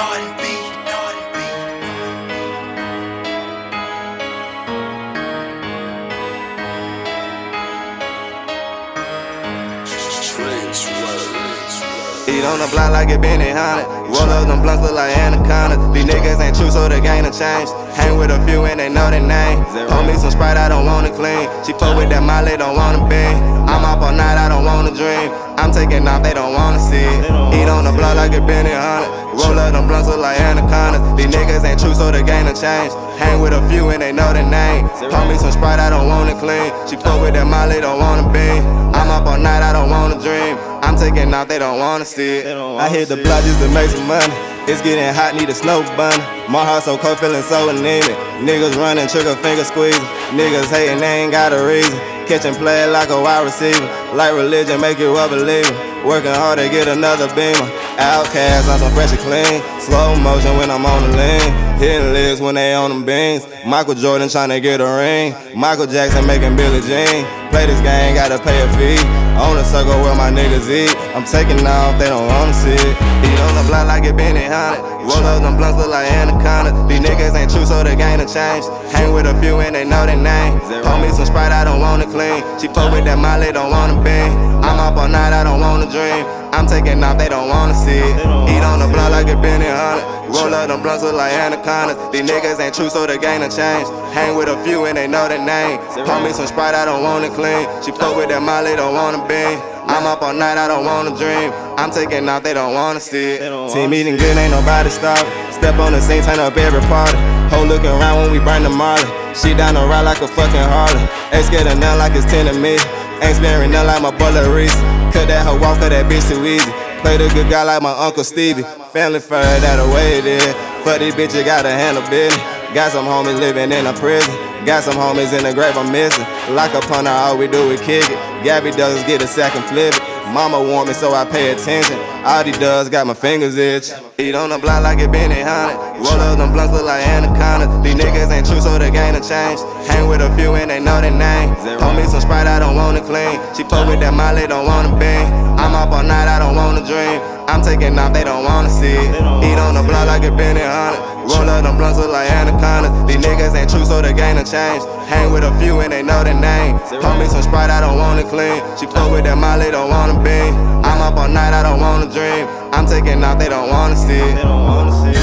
Eat on the block like it Benihana. Roll up them blunts look like anaconda. These niggas ain't true, so the game done changed. Hang with a few and they know their name. Hold me some Sprite, I clean. She fuck with that Molly, don't wanna be. I'm up all night, I don't wanna dream. I'm taking off, they don't wanna see. Eat on the block like a Benihana. Roll up them blunts look like anaconda. These niggas ain't true, so the game done changed. Hang with a few and they know their name. Hold me some Sprite, I don't wanna clean. She fuck with that Molly, don't wanna be. I'm up all night, I don't wanna dream. I'm taking off, they don't wanna see it. I hit the block just to make some money. It's getting hot, need a snow bunny. My heart so cold, feeling so anemic. Niggas running, trigger finger squeezing. Niggas hating, they ain't got a reason. Catching play like a wide receiver. Like religion, make you a believer. Working hard to get another beamer. OutKast on some fresh and clean. Slow motion when I'm on the lean. Hitting legs when they on them beans. Michael Jordan tryna get a ring. Michael Jackson making Billie Jean. Play this game, gotta pay a fee. On the circle where my niggas eat. I'm taking off, they don't wanna see it. Eat on the block like it Benihana. Roll up them blunts look like anaconda. These niggas ain't true, so the game done changed. Hang with a few and they know their name. Hold me some Sprite, I don't wanna clean. She fuck with that Molly, don't wanna bang. I'm up all night, I don't wanna dream. I'm taking off, they don't wanna see it. Eat on the block like it Benihana. Roll up them blunts look like anacondas. These niggas ain't true, so the game done changed. Hang with a few and they know their name. Hold me some Sprite, I don't wanna clean. She fuck with that Molly, don't wanna bang. I'm up all night, I don't wanna dream. I'm taking off, they don't wanna see it. Team eating good, ain't nobody stop. Step on the scene, turn up every party. Whole looking around when we burn the Marley. She down the ride like a fucking Harley. Ain't scared of nothing like it's 10 to me. Ain't sparing none like my bullet Reese. Cut that hoe off, cut that bitch too easy. Play the good guy like my Uncle Stevie. Family first, that the way it is. Fuck these bitches, gotta handle business. Got some homies living in a prison. Got some homies in the grave I'm missing. Lock up on her, all we do is kick it. Gabby does get a sack and flip it. Mama want me, so I pay attention. All he does got my fingers itch. Eat on the block like it Benihana. Roll up them blunts look like anaconda. These niggas ain't true, so the game done changed. Hang with a few and they know their name. Hold me some Sprite, I don't wanna clean. She fuck with that Molly, don't wanna bang. I'm up all night, I don't wanna dream. I'm taking off, they don't wanna see it. Eat on the block like it been in. Roll up them blunts look like anacondas. These niggas ain't true, so the game done changed. Hang with a few and they know their name. Hold me some Sprite, I don't wanna clean. She fuck with that Molly, don't wanna be. I'm up all night, I don't wanna dream. I'm taking off, they don't wanna see it.